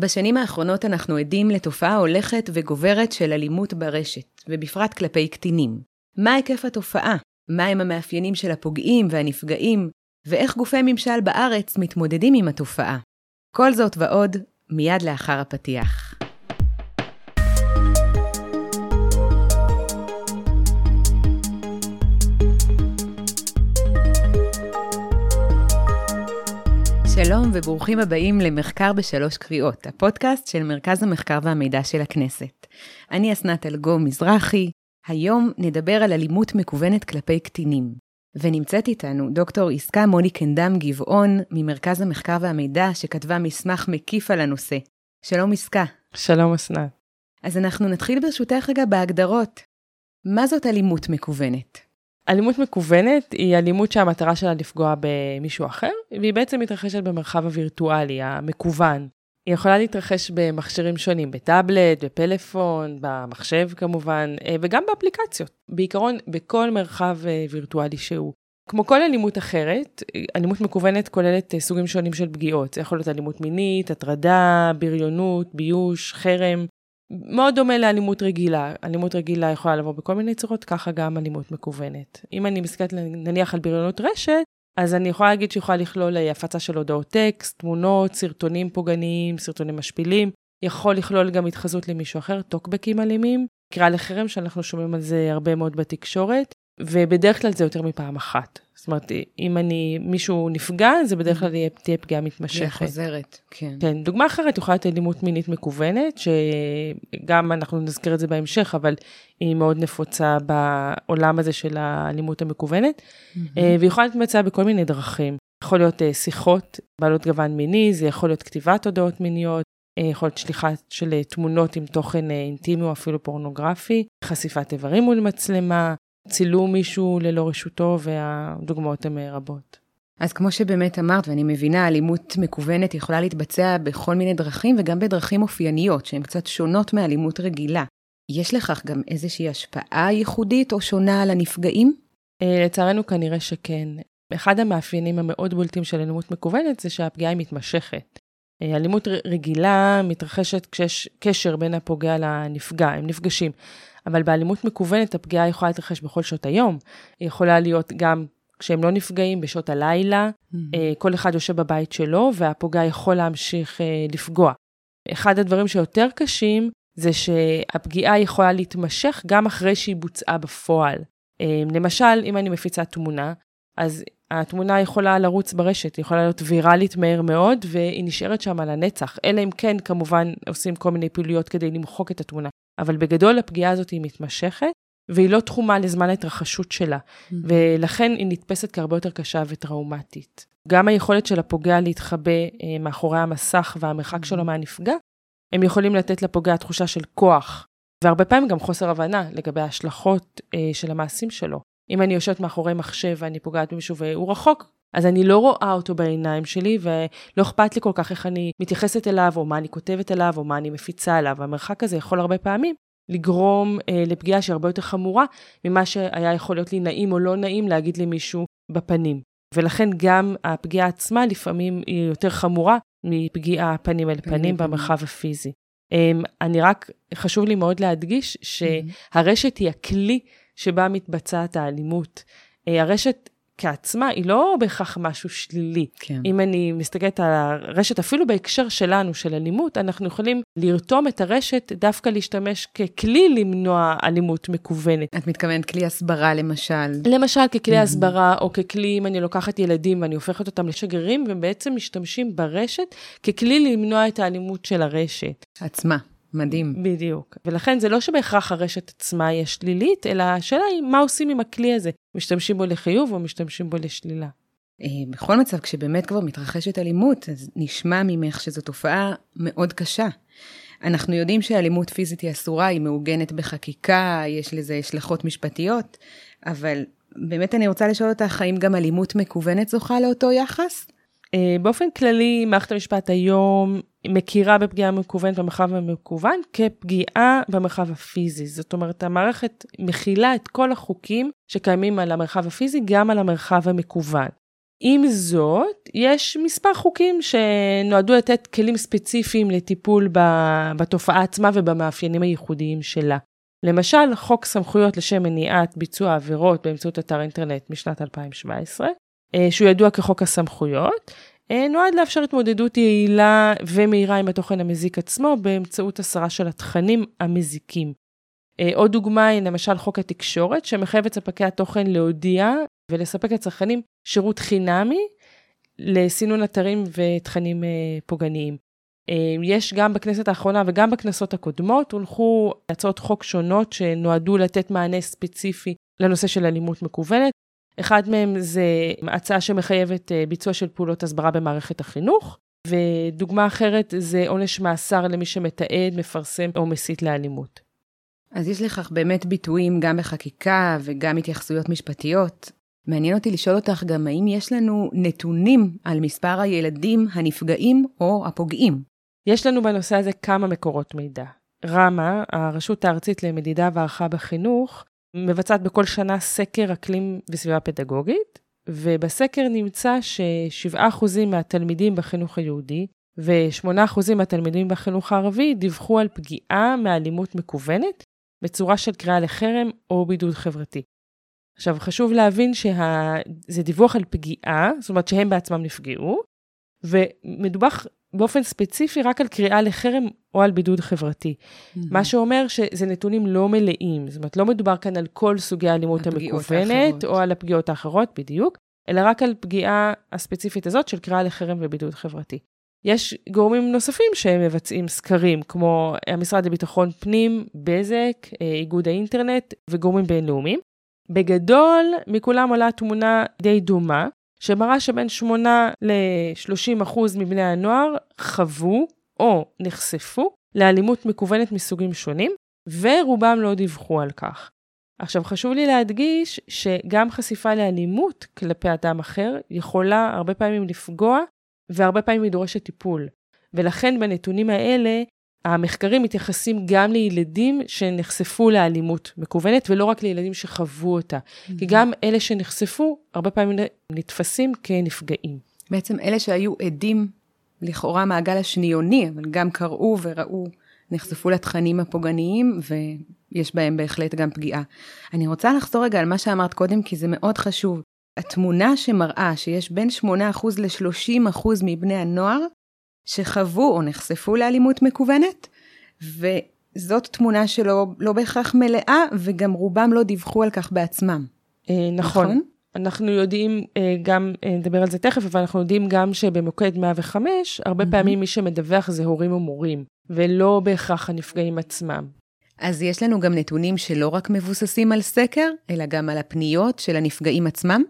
בשנים האחרונות אנחנו עדים לתופעה הולכת וגוברת של אלימות ברשת, ובפרט כלפי קטינים. מה היקף התופעה? מהם המאפיינים של הפוגעים והנפגעים? ואיך גופי ממשל בארץ מתמודדים עם התופעה? כל זאת ועוד, מיד לאחר הפתיח. שלום וברוכים הבאים למחקר בשלוש קריאות, הפודקאסט של מרכז המחקר והמידע של הכנסת. אני אסנת אלגו מזרחי, היום נדבר על אלימות מקוונת כלפי קטינים. ונמצאת איתנו דוקטור עסקה מולי קנדם גבעון ממרכז המחקר והמידע שכתבה מסמך מקיף על הנושא. שלום עסקה. שלום אסנת. אז אנחנו נתחיל ברשותך רגע בהגדרות. מה זאת אלימות מקוונת? אלימות מקוונת היא אלימות שהמטרה שלה לפגוע במישהו אחר, והיא בעצם מתרחשת במרחב הווירטואלי, המקוון. היא יכולה להתרחש במכשירים שונים, בטאבלט, בפלאפון, במחשב כמובן, אה, וגם באפליקציות. בעיקרון, בכל מרחב אה, וירטואלי שהוא. כמו כל אלימות אחרת, אלימות מקוונת כוללת אה, סוגים שונים של פגיעות. זה יכול להיות אלימות מינית, הטרדה, בריונות, ביוש, חרם. מאוד דומה לאלימות רגילה. אלימות רגילה יכולה לבוא בכל מיני צורות, ככה גם אלימות מקוונת. אם אני מסתכלת נניח על בריונות רשת, אז אני יכולה להגיד שיכולה לכלול אה, הפצה של הודעות טקסט, תמונות, סרטונים פוגעניים, סרטונים משפילים. יכול לכלול גם התחזות למישהו אחר, טוקבקים אלימים, קריאה לחרם שאנחנו שומעים על זה הרבה מאוד בתקשורת, ובדרך כלל זה יותר מפעם אחת. זאת אומרת, אם אני, מישהו נפגע, זה בדרך כלל תהיה פגיעה מתמשכת. פגיעה חוזרת, כן. כן, דוגמה אחרת יכולה להיות אלימות מינית מקוונת, שגם אנחנו נזכיר את זה בהמשך, אבל היא מאוד נפוצה בעולם הזה של האלימות המקוונת, mm-hmm. והיא יכולה להתמצא בכל מיני דרכים. יכול להיות אה, שיחות בעלות גוון מיני, זה יכול להיות כתיבת הודעות מיניות, אה, יכול להיות שליחה של תמונות עם תוכן אינטימי או אפילו פורנוגרפי, חשיפת איברים מול מצלמה, צילום מישהו ללא רשותו, והדוגמאות הן אה, רבות. אז כמו שבאמת אמרת, ואני מבינה, אלימות מקוונת יכולה להתבצע בכל מיני דרכים, וגם בדרכים אופייניות, שהן קצת שונות מאלימות רגילה. יש לכך גם איזושהי השפעה ייחודית או שונה על הנפגעים? אה, לצערנו כנראה שכן. אחד המאפיינים המאוד בולטים של אלימות מקוונת זה שהפגיעה היא מתמשכת. אה, אלימות רגילה מתרחשת כשיש קשר בין הפוגע לנפגע, הם נפגשים. אבל באלימות מקוונת הפגיעה יכולה להתרחש בכל שעות היום. היא יכולה להיות גם כשהם לא נפגעים, בשעות הלילה, mm-hmm. כל אחד יושב בבית שלו, והפוגע יכול להמשיך אה, לפגוע. אחד הדברים שיותר קשים, זה שהפגיעה יכולה להתמשך גם אחרי שהיא בוצעה בפועל. אה, למשל, אם אני מפיצה תמונה, אז התמונה יכולה לרוץ ברשת, היא יכולה להיות ויראלית מהר מאוד, והיא נשארת שם על הנצח. אלא אם כן, כמובן, עושים כל מיני פעילויות כדי למחוק את התמונה. אבל בגדול הפגיעה הזאת היא מתמשכת, והיא לא תחומה לזמן ההתרחשות שלה, mm-hmm. ולכן היא נתפסת כהרבה יותר קשה וטראומטית. גם היכולת של הפוגע להתחבא אה, מאחורי המסך והמרחק שלו mm-hmm. מהנפגע, הם יכולים לתת לפוגע תחושה של כוח, והרבה פעמים גם חוסר הבנה לגבי ההשלכות אה, של המעשים שלו. אם אני יושבת מאחורי מחשב ואני פוגעת במישהו והוא רחוק, אז אני לא רואה אותו בעיניים שלי, ולא אכפת לי כל כך איך אני מתייחסת אליו, או מה אני כותבת אליו, או מה אני מפיצה אליו. המרחק הזה יכול הרבה פעמים לגרום אה, לפגיעה שהיא הרבה יותר חמורה ממה שהיה יכול להיות לי נעים או לא נעים להגיד למישהו בפנים. ולכן גם הפגיעה עצמה לפעמים היא יותר חמורה מפגיעה פנים אל פנים במרחב הפיזי. Um, אני רק, חשוב לי מאוד להדגיש שהרשת היא הכלי שבה מתבצעת האלימות. Uh, הרשת כעצמה היא לא בהכרח משהו שלילי. כן. אם אני מסתכלת על הרשת, אפילו בהקשר שלנו, של אלימות, אנחנו יכולים לרתום את הרשת דווקא להשתמש ככלי למנוע אלימות מקוונת. את מתכוונת כלי הסברה למשל. למשל ככלי mm-hmm. הסברה, או ככלי אם אני לוקחת ילדים ואני הופכת אותם לשגרירים, ובעצם משתמשים ברשת ככלי למנוע את האלימות של הרשת. עצמה. מדהים. בדיוק. ולכן זה לא שבהכרח הרשת עצמה היא שלילית, אלא השאלה היא מה עושים עם הכלי הזה. משתמשים בו לחיוב או משתמשים בו לשלילה. אה, בכל מצב, כשבאמת כבר מתרחשת אלימות, אז נשמע ממך שזו תופעה מאוד קשה. אנחנו יודעים שאלימות פיזית היא אסורה, היא מעוגנת בחקיקה, יש לזה השלכות משפטיות, אבל באמת אני רוצה לשאול אותך, האם גם אלימות מקוונת זוכה לאותו יחס? אה, באופן כללי, מערכת המשפט היום מכירה בפגיעה מקוונת במרחב המקוון כפגיעה במרחב הפיזי. זאת אומרת, המערכת מכילה את כל החוקים שקיימים על המרחב הפיזי, גם על המרחב המקוון. עם זאת, יש מספר חוקים שנועדו לתת כלים ספציפיים לטיפול בתופעה עצמה ובמאפיינים הייחודיים שלה. למשל, חוק סמכויות לשם מניעת ביצוע עבירות באמצעות אתר אינטרנט משנת 2017, אה, שהוא ידוע כחוק הסמכויות, אה, נועד לאפשר התמודדות יעילה ומהירה עם התוכן המזיק עצמו באמצעות הסרה של התכנים המזיקים. אה, עוד דוגמה היא למשל חוק התקשורת, שמחייב את ספקי התוכן להודיע ולספק לצרכנים שירות חינמי לסינון אתרים ותכנים פוגעניים. יש גם בכנסת האחרונה וגם בכנסות הקודמות, הונחו הצעות חוק שונות שנועדו לתת מענה ספציפי לנושא של אלימות מקוונת. אחד מהם זה הצעה שמחייבת אה, ביצוע של פעולות הסברה במערכת החינוך, ודוגמה אחרת זה עונש מאסר למי שמתעד, מפרסם או מסית לאלימות. אז יש לכך באמת ביטויים גם בחקיקה וגם התייחסויות משפטיות. מעניין אותי לשאול אותך גם האם יש לנו נתונים על מספר הילדים הנפגעים או הפוגעים. יש לנו בנושא הזה כמה מקורות מידע. רמ"א, הרשות הארצית למדידה והערכה בחינוך, מבצעת בכל שנה סקר אקלים וסביבה פדגוגית, ובסקר נמצא ש-7% מהתלמידים בחינוך היהודי ו-8% מהתלמידים בחינוך הערבי דיווחו על פגיעה מאלימות מקוונת בצורה של קריאה לחרם או בידוד חברתי. עכשיו, חשוב להבין שזה דיווח על פגיעה, זאת אומרת שהם בעצמם נפגעו, ומדובר באופן ספציפי רק על קריאה לחרם או על בידוד חברתי. Mm-hmm. מה שאומר שזה נתונים לא מלאים, זאת אומרת, לא מדובר כאן על כל סוגי האלימות המקוונת, האחרות. או על הפגיעות האחרות, בדיוק, אלא רק על פגיעה הספציפית הזאת של קריאה לחרם ובידוד חברתי. יש גורמים נוספים שמבצעים סקרים, כמו המשרד לביטחון פנים, בזק, אה, איגוד האינטרנט וגורמים בינלאומיים. בגדול, מכולם עולה תמונה די דומה, שמראה שבין 8 ל-30 אחוז מבני הנוער חוו או נחשפו לאלימות מקוונת מסוגים שונים, ורובם לא דיווחו על כך. עכשיו, חשוב לי להדגיש שגם חשיפה לאלימות כלפי אדם אחר יכולה הרבה פעמים לפגוע, והרבה פעמים היא דורשת טיפול. ולכן בנתונים האלה המחקרים מתייחסים גם לילדים שנחשפו לאלימות מקוונת, ולא רק לילדים שחוו אותה. Mm-hmm. כי גם אלה שנחשפו, הרבה פעמים נתפסים כנפגעים. בעצם אלה שהיו עדים, לכאורה מעגל השניוני, אבל גם קראו וראו, נחשפו לתכנים הפוגעניים, ויש בהם בהחלט גם פגיעה. אני רוצה לחזור רגע על מה שאמרת קודם, כי זה מאוד חשוב. התמונה שמראה שיש בין 8% ל-30% מבני הנוער שחוו או נחשפו לאלימות מקוונת, וזאת תמונה שלא לא בהכרח מלאה, וגם רובם לא דיווחו על כך בעצמם. אה, נכון. נכון? אנחנו יודעים אה, גם, אה, נדבר על זה תכף, אבל אנחנו יודעים גם שבמוקד 105, הרבה mm-hmm. פעמים מי שמדווח זה הורים ומורים, ולא בהכרח הנפגעים עצמם. אז יש לנו גם נתונים שלא רק מבוססים על סקר, אלא גם על הפניות של הנפגעים עצמם?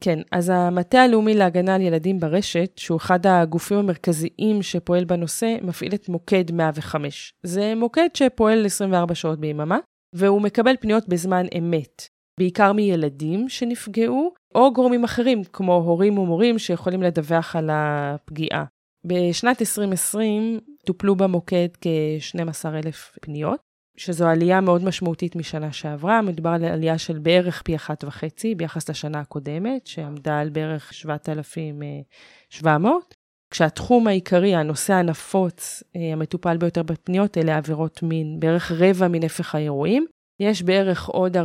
כן, אז המטה הלאומי להגנה על ילדים ברשת, שהוא אחד הגופים המרכזיים שפועל בנושא, מפעיל את מוקד 105. זה מוקד שפועל 24 שעות ביממה, והוא מקבל פניות בזמן אמת, בעיקר מילדים שנפגעו, או גורמים אחרים, כמו הורים ומורים שיכולים לדווח על הפגיעה. בשנת 2020 טופלו במוקד כ-12,000 פניות, שזו עלייה מאוד משמעותית משנה שעברה, מדובר על עלייה של בערך פי אחת וחצי ביחס לשנה הקודמת, שעמדה על בערך 7,700, כשהתחום העיקרי, הנושא הנפוץ, אה, המטופל ביותר בפניות, אלה עבירות מין, בערך רבע מנפח האירועים. יש בערך עוד 4%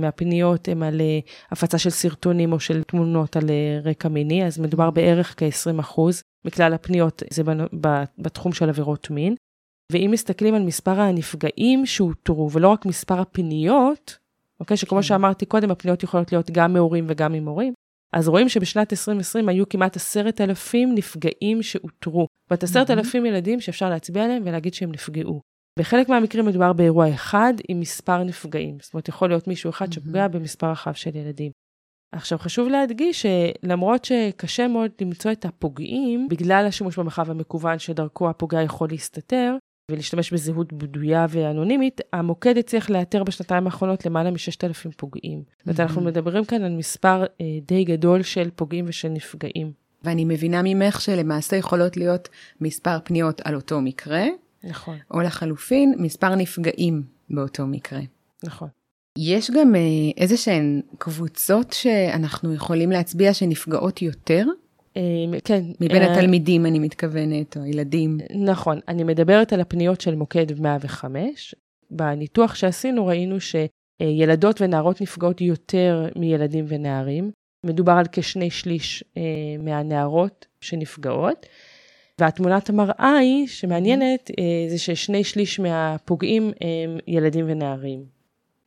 מהפניות הם על אה, הפצה של סרטונים או של תמונות על אה, רקע מיני, אז מדובר בערך כ-20% מכלל הפניות, זה בתחום של עבירות מין. ואם מסתכלים על מספר הנפגעים שאותרו, ולא רק מספר הפניות, אוקיי, שכמו כן. שאמרתי קודם, הפניות יכולות להיות גם מהורים וגם ממורים, אז רואים שבשנת 2020 היו כמעט עשרת אלפים נפגעים שאותרו. זאת עשרת אלפים ילדים שאפשר להצביע עליהם ולהגיד שהם נפגעו. בחלק מהמקרים מדובר באירוע אחד עם מספר נפגעים. זאת אומרת, יכול להיות מישהו אחד שפוגע במספר רחב של ילדים. עכשיו, חשוב להדגיש שלמרות שקשה מאוד למצוא את הפוגעים, בגלל השימוש במרחב המקוון שדרכו הפוגע יכול להסתתר, ולהשתמש בזהות בדויה ואנונימית, המוקד הצליח לאתר בשנתיים האחרונות למעלה מ-6,000 פוגעים. זאת אומרת, אנחנו מדברים כאן על מספר אה, די גדול של פוגעים ושל נפגעים. ואני מבינה ממך שלמעשה יכולות להיות מספר פניות על אותו מקרה. נכון. או לחלופין, מספר נפגעים באותו מקרה. נכון. יש גם אה, איזה שהן קבוצות שאנחנו יכולים להצביע שנפגעות יותר? אה, כן. מבין אה, התלמידים אני מתכוונת, או הילדים. נכון, אני מדברת על הפניות של מוקד 105. בניתוח שעשינו ראינו שילדות ונערות נפגעות יותר מילדים ונערים. מדובר על כשני שליש אה, מהנערות שנפגעות. והתמונת המראה היא, שמעניינת, זה ששני שליש מהפוגעים הם ילדים ונערים.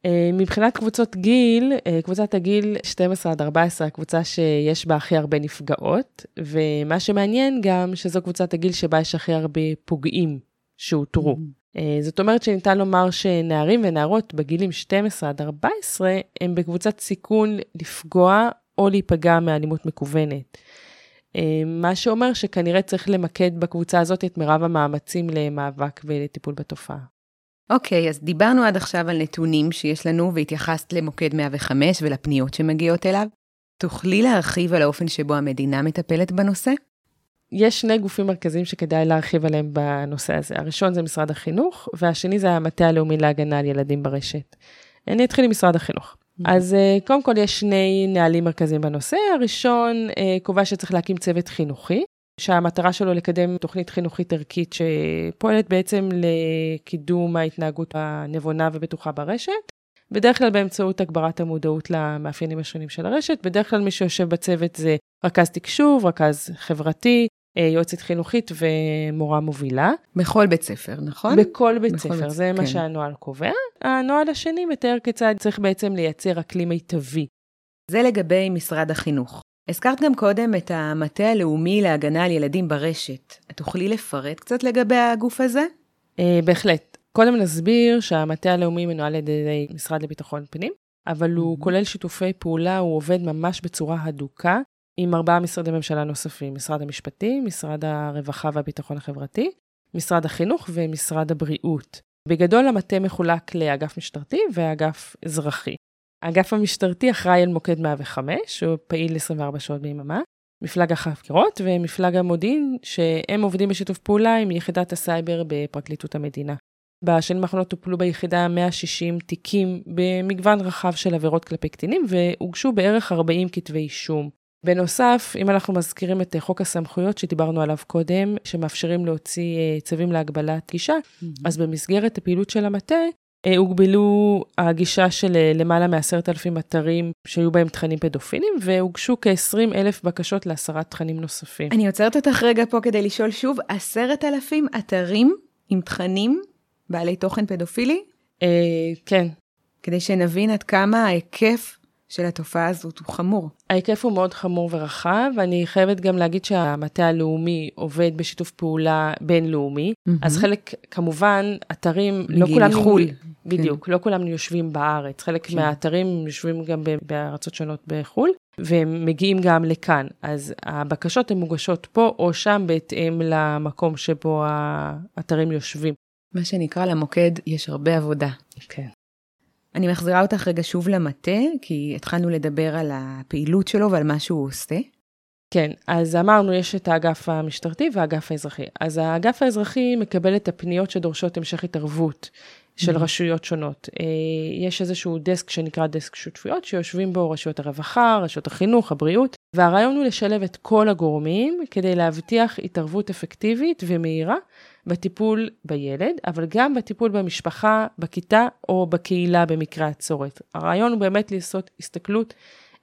אה, מבחינת קבוצות גיל, אה, קבוצת הגיל 12 עד 14, הקבוצה שיש בה הכי הרבה נפגעות, ומה שמעניין גם שזו קבוצת הגיל שבה יש הכי הרבה פוגעים שאותרו. Mm-hmm. זאת אומרת שניתן לומר שנערים ונערות בגילים 12 עד 14 הם בקבוצת סיכון לפגוע או להיפגע מאלימות מקוונת. מה שאומר שכנראה צריך למקד בקבוצה הזאת את מירב המאמצים למאבק ולטיפול בתופעה. אוקיי, okay, אז דיברנו עד עכשיו על נתונים שיש לנו והתייחסת למוקד 105 ולפניות שמגיעות אליו. תוכלי להרחיב על האופן שבו המדינה מטפלת בנושא? יש שני גופים מרכזיים שכדאי להרחיב עליהם בנושא הזה. הראשון זה משרד החינוך, והשני זה המטה הלאומי להגנה על ילדים ברשת. אני אתחיל עם משרד החינוך. Mm-hmm. אז אה, קודם כל יש שני נהלים מרכזיים בנושא. הראשון אה, קובע שצריך להקים צוות חינוכי, שהמטרה שלו לקדם תוכנית חינוכית ערכית שפועלת בעצם לקידום ההתנהגות הנבונה ובטוחה ברשת. בדרך כלל באמצעות הגברת המודעות למאפיינים השונים של הרשת. בדרך כלל מי שיושב בצוות זה רכז תקשוב, רכז חברתי, אה, יועצת חינוכית ומורה מובילה. בכל בית ספר, נכון? בכל בית בכל ספר, בית... זה כן. מה שהנוהל קובע. הנוהל השני מתאר כיצד צריך בעצם לייצר אקלים מיטבי. זה לגבי משרד החינוך. הזכרת גם קודם את המטה הלאומי להגנה על ילדים ברשת. את תוכלי לפרט קצת לגבי הגוף הזה? אה, בהחלט. קודם נסביר שהמטה הלאומי מנוהל על ידי משרד לביטחון פנים, אבל הוא. כולל שיתופי פעולה, הוא עובד ממש בצורה הדוקה עם ארבעה משרדי ממשלה נוספים, משרד המשפטים, משרד הרווחה והביטחון החברתי, משרד החינוך ומשרד הבריאות. בגדול המטה מחולק לאגף משטרתי ואגף אזרחי. האגף המשטרתי אחראי על מוקד 105, שהוא פעיל 24 שעות ביממה, מפלג החקירות ומפלג המודיעין, שהם עובדים בשיתוף פעולה עם יחידת הסייבר בפרקליטות המדינה. בשנים האחרונות טופלו ביחידה 160 תיקים במגוון רחב של עבירות כלפי קטינים, והוגשו בערך 40 כתבי אישום. בנוסף, אם אנחנו מזכירים את חוק הסמכויות שדיברנו עליו קודם, שמאפשרים להוציא אה, צווים להגבלת גישה, mm-hmm. אז במסגרת הפעילות של המטה, הוגבלו הגישה של אה, למעלה מ-10,000 אתרים שהיו בהם תכנים פדופילים, והוגשו כ-20 אלף בקשות להסרת תכנים נוספים. אני עוצרת אותך רגע פה כדי לשאול שוב, 10,000 אתרים עם תכנים בעלי תוכן פדופילי? אה, כן. כדי שנבין עד כמה ההיקף של התופעה הזאת הוא חמור. ההיקף הוא מאוד חמור ורחב, ואני חייבת גם להגיד שהמטה הלאומי עובד בשיתוף פעולה בינלאומי, mm-hmm. אז חלק, כמובן, אתרים, לא כולם... מחו"ל. בדיוק, כן. לא כולם יושבים בארץ, חלק כן. מהאתרים יושבים גם בארצות שונות בחו"ל, והם מגיעים גם לכאן. אז הבקשות הן מוגשות פה או שם בהתאם למקום שבו האתרים יושבים. מה שנקרא למוקד יש הרבה עבודה. כן. אני מחזירה אותך רגע שוב למטה, כי התחלנו לדבר על הפעילות שלו ועל מה שהוא עושה. כן, אז אמרנו, יש את האגף המשטרתי והאגף האזרחי. אז האגף האזרחי מקבל את הפניות שדורשות המשך התערבות של mm-hmm. רשויות שונות. אה, יש איזשהו דסק שנקרא דסק שותפויות, שיושבים בו רשויות הרווחה, רשויות החינוך, הבריאות, והרעיון הוא לשלב את כל הגורמים כדי להבטיח התערבות אפקטיבית ומהירה בטיפול בילד, אבל גם בטיפול במשפחה, בכיתה או בקהילה במקרה הצורת. הרעיון הוא באמת לעשות הסתכלות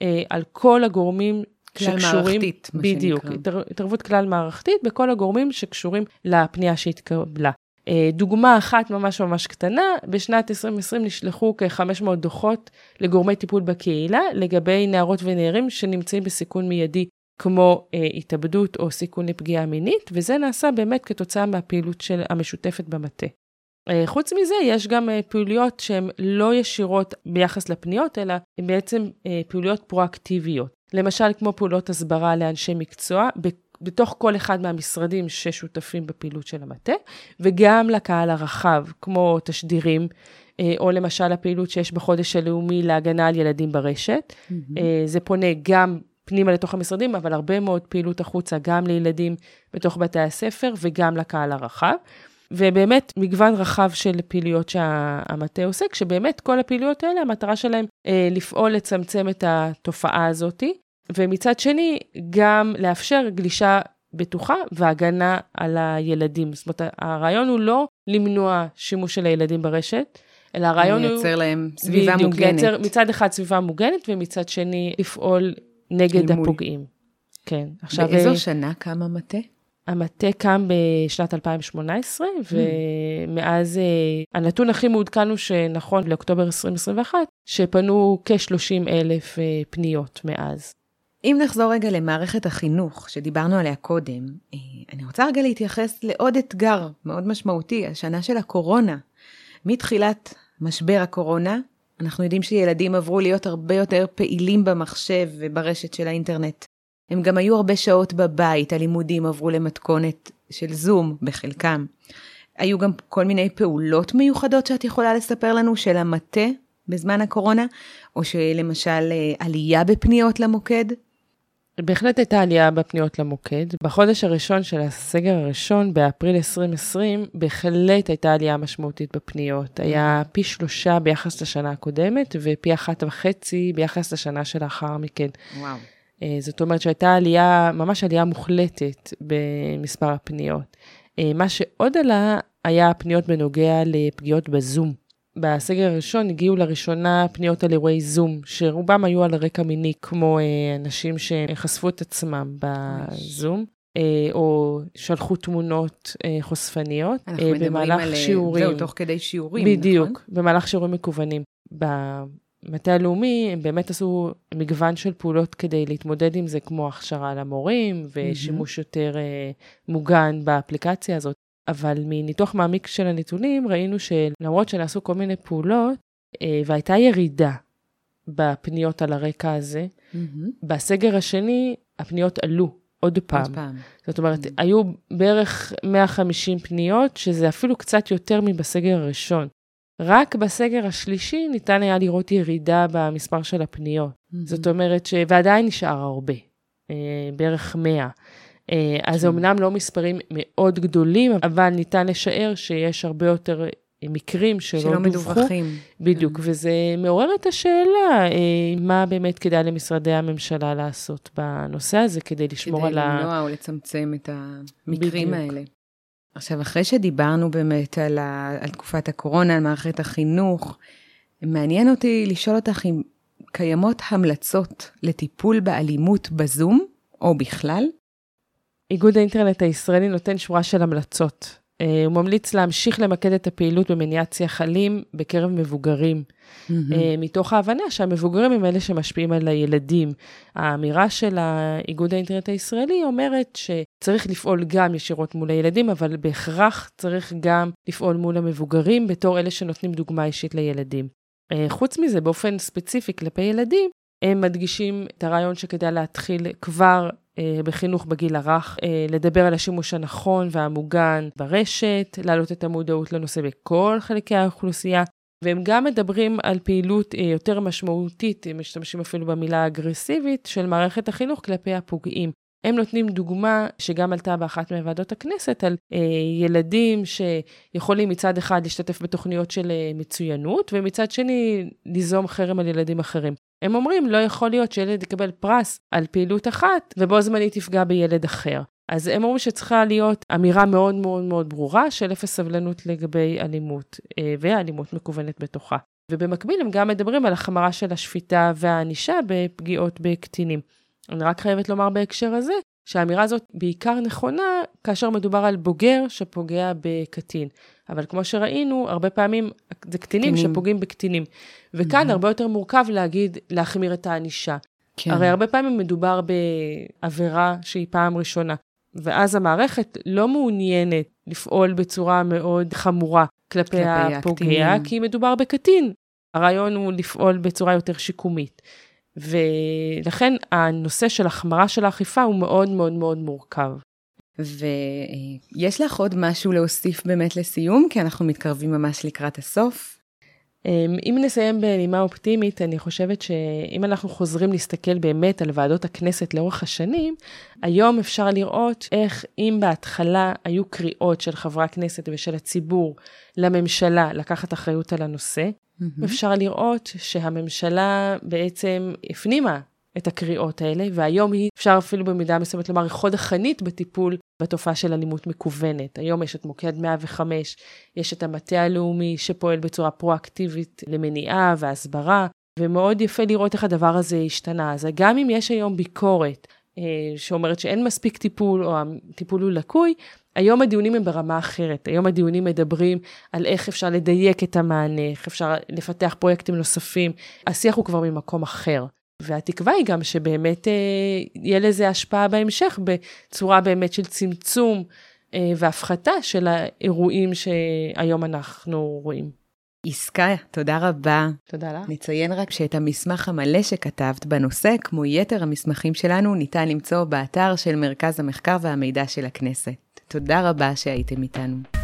אה, על כל הגורמים כלל שקשורים, מערכתית, מה בדיוק, שנקרא. בדיוק, התערבות כלל מערכתית בכל הגורמים שקשורים לפנייה שהתקבלה. אה, דוגמה אחת ממש ממש קטנה, בשנת 2020 נשלחו כ-500 דוחות לגורמי טיפול בקהילה לגבי נערות ונערים שנמצאים בסיכון מיידי כמו אה, התאבדות או סיכון לפגיעה מינית, וזה נעשה באמת כתוצאה מהפעילות של המשותפת במטה. אה, חוץ מזה, יש גם אה, פעילויות שהן לא ישירות ביחס לפניות, אלא הן בעצם אה, פעילויות פרואקטיביות. למשל, כמו פעולות הסברה לאנשי מקצוע, בתוך כל אחד מהמשרדים ששותפים בפעילות של המטה, וגם לקהל הרחב, כמו תשדירים, אה, או למשל הפעילות שיש בחודש הלאומי להגנה על ילדים ברשת. Mm-hmm. זה פונה גם פנימה לתוך המשרדים, אבל הרבה מאוד פעילות החוצה, גם לילדים בתוך בתי הספר וגם לקהל הרחב. ובאמת מגוון רחב של פעילויות שהמטה עושה, כשבאמת כל הפעילויות האלה, המטרה שלהם אה, לפעול לצמצם את התופעה הזאתי, ומצד שני, גם לאפשר גלישה בטוחה והגנה על הילדים. זאת אומרת, הרעיון הוא לא למנוע שימוש של הילדים ברשת, אלא הרעיון הוא... לייצר להם סביבה בדיוק, מוגנת. לייצר מצד אחד סביבה מוגנת, ומצד שני לפעול נגד מול. הפוגעים. כן. עכשיו, באיזו אה, שנה קם המטה? המטה קם בשנת 2018, ומאז אה, הנתון הכי מעודכן הוא שנכון לאוקטובר 2021, שפנו כ-30 אלף אה, פניות מאז. אם נחזור רגע למערכת החינוך שדיברנו עליה קודם, אה, אני רוצה רגע להתייחס לעוד אתגר מאוד משמעותי, השנה של הקורונה. מתחילת משבר הקורונה, אנחנו יודעים שילדים עברו להיות הרבה יותר פעילים במחשב וברשת של האינטרנט. הם גם היו הרבה שעות בבית, הלימודים עברו למתכונת של זום בחלקם. היו גם כל מיני פעולות מיוחדות שאת יכולה לספר לנו של המטה בזמן הקורונה, או שלמשל אה, עלייה בפניות למוקד? בהחלט הייתה עלייה בפניות למוקד. בחודש הראשון של הסגר הראשון, באפריל 2020, בהחלט הייתה עלייה משמעותית בפניות. היה פי שלושה ביחס לשנה הקודמת, ופי אחת וחצי ביחס לשנה שלאחר מכן. וואו. אה, זאת אומרת שהייתה עלייה, ממש עלייה מוחלטת במספר הפניות. אה, מה שעוד עלה, היה פניות בנוגע לפגיעות בזום. בסגר הראשון הגיעו לראשונה פניות על אירועי זום, שרובם היו על רקע מיני, כמו אה, אנשים שחשפו את עצמם בזום. אה, או שלחו תמונות אה, חושפניות אה, במהלך על... שיעורים. זהו, תוך כדי שיעורים, בדיוק, נכון? במהלך שיעורים מקוונים. במטה הלאומי הם באמת עשו מגוון של פעולות כדי להתמודד עם זה, כמו הכשרה למורים ושימוש יותר מוגן באפליקציה הזאת. אבל מניתוח מעמיק של הנתונים ראינו שלמרות שנעשו כל מיני פעולות, אה, והייתה ירידה בפניות על הרקע הזה, מהמם. בסגר השני הפניות עלו עוד פעם. עוד פעם. זאת אומרת, היו בערך 150 פניות, שזה אפילו קצת יותר מבסגר הראשון. רק בסגר השלישי ניתן היה לראות ירידה במספר של הפניות. זאת אומרת ש... ועדיין נשאר הרבה, אה, בערך 100. אה, אז כן. אמנם לא מספרים מאוד גדולים, אבל ניתן לשער שיש הרבה יותר מקרים שלא, שלא דווחו. מדווחים. בדיוק, וזה מעורר את השאלה, אה, מה באמת כדאי למשרדי הממשלה לעשות בנושא הזה כדי לשמור כדי על ה... למנוע או לצמצם את המקרים בדיוק. האלה. עכשיו, אחרי שדיברנו באמת על, ה... על תקופת הקורונה, על מערכת החינוך, מעניין אותי לשאול אותך אם קיימות המלצות לטיפול באלימות בזום, או בכלל? איגוד האינטרנט הישראלי נותן שורה של המלצות. אה, הוא ממליץ להמשיך למקד את הפעילות במניעת שיח אלים בקרב מבוגרים, אה, מתוך ההבנה שהמבוגרים הם אלה שמשפיעים על הילדים. האמירה של האיגוד האינטרנט הישראלי אומרת שצריך לפעול גם ישירות מול הילדים, אבל בהכרח צריך גם לפעול מול המבוגרים בתור אלה שנותנים דוגמה אישית לילדים. אה, חוץ מזה, באופן ספציפי כלפי ילדים, הם מדגישים את הרעיון שכדאי להתחיל כבר בחינוך בגיל הרך, אה, לדבר על השימוש הנכון והמוגן ברשת, להעלות את המודעות לנושא בכל חלקי האוכלוסייה, והם גם מדברים על פעילות אה, יותר משמעותית, הם משתמשים אפילו במילה אגרסיבית, של מערכת החינוך כלפי הפוגעים. הם נותנים דוגמה שגם עלתה באחת מוועדות הכנסת על אה, ילדים שיכולים מצד אחד להשתתף בתוכניות של אה, מצוינות, ומצד שני ליזום חרם על ילדים אחרים. הם אומרים, לא יכול להיות שילד יקבל פרס על פעילות אחת, ובו זמנית יפגע בילד אחר. אז הם אומרים שצריכה להיות אמירה מאוד מאוד מאוד ברורה של אפס סבלנות לגבי אלימות, אה, ואלימות מקוונת בתוכה. ובמקביל הם גם מדברים על החמרה של השפיטה והענישה בפגיעות בקטינים. אני רק חייבת לומר בהקשר הזה, שהאמירה הזאת בעיקר נכונה כאשר מדובר על בוגר שפוגע בקטין. אבל כמו שראינו, הרבה פעמים זה קטינים קטינים. שפוגעים בקטינים. וכאן הרבה יותר מורכב להגיד, להחמיר את הענישה. כן. הרי הרבה פעמים מדובר בעבירה שהיא פעם ראשונה, ואז המערכת לא מעוניינת לפעול בצורה מאוד חמורה כלפי, כלפי הפוגע, הקטינים. כי מדובר בקטין. הרעיון הוא לפעול בצורה יותר שיקומית. ולכן הנושא של החמרה של האכיפה הוא מאוד מאוד מאוד מורכב. ויש לך עוד משהו להוסיף באמת לסיום? כי אנחנו מתקרבים ממש לקראת הסוף. אמ, אם נסיים בנימה אופטימית, אני חושבת שאם אנחנו חוזרים להסתכל באמת על ועדות הכנסת לאורך השנים, היום אפשר לראות איך אם בהתחלה היו קריאות של חברי הכנסת ושל הציבור לממשלה לקחת אחריות על הנושא, mm-hmm. אפשר לראות שהממשלה בעצם הפנימה את הקריאות האלה, והיום היא, אפשר אפילו במידה מסוימת לומר, היא חוד החנית בטיפול בתופעה של אלימות מקוונת. היום יש את מוקד 105, יש את המטה הלאומי שפועל בצורה פרואקטיבית למניעה והסברה, ומאוד יפה לראות איך הדבר הזה השתנה. אז גם אם יש היום ביקורת אה, שאומרת שאין מספיק טיפול, או הטיפול הוא לקוי, היום הדיונים הם ברמה אחרת. היום הדיונים מדברים על איך אפשר לדייק את המענה, איך אפשר לפתח פרויקטים נוספים. השיח הוא כבר ממקום אחר. והתקווה היא גם שבאמת אה, יהיה לזה השפעה בהמשך בצורה באמת של צמצום אה, והפחתה של האירועים שהיום אנחנו רואים. עסקה, תודה רבה. תודה לך. נציין רק שאת המסמך המלא שכתבת בנושא, כמו יתר המסמכים שלנו, ניתן למצוא באתר של מרכז המחקר והמידע של הכנסת. תודה רבה שהייתם איתנו.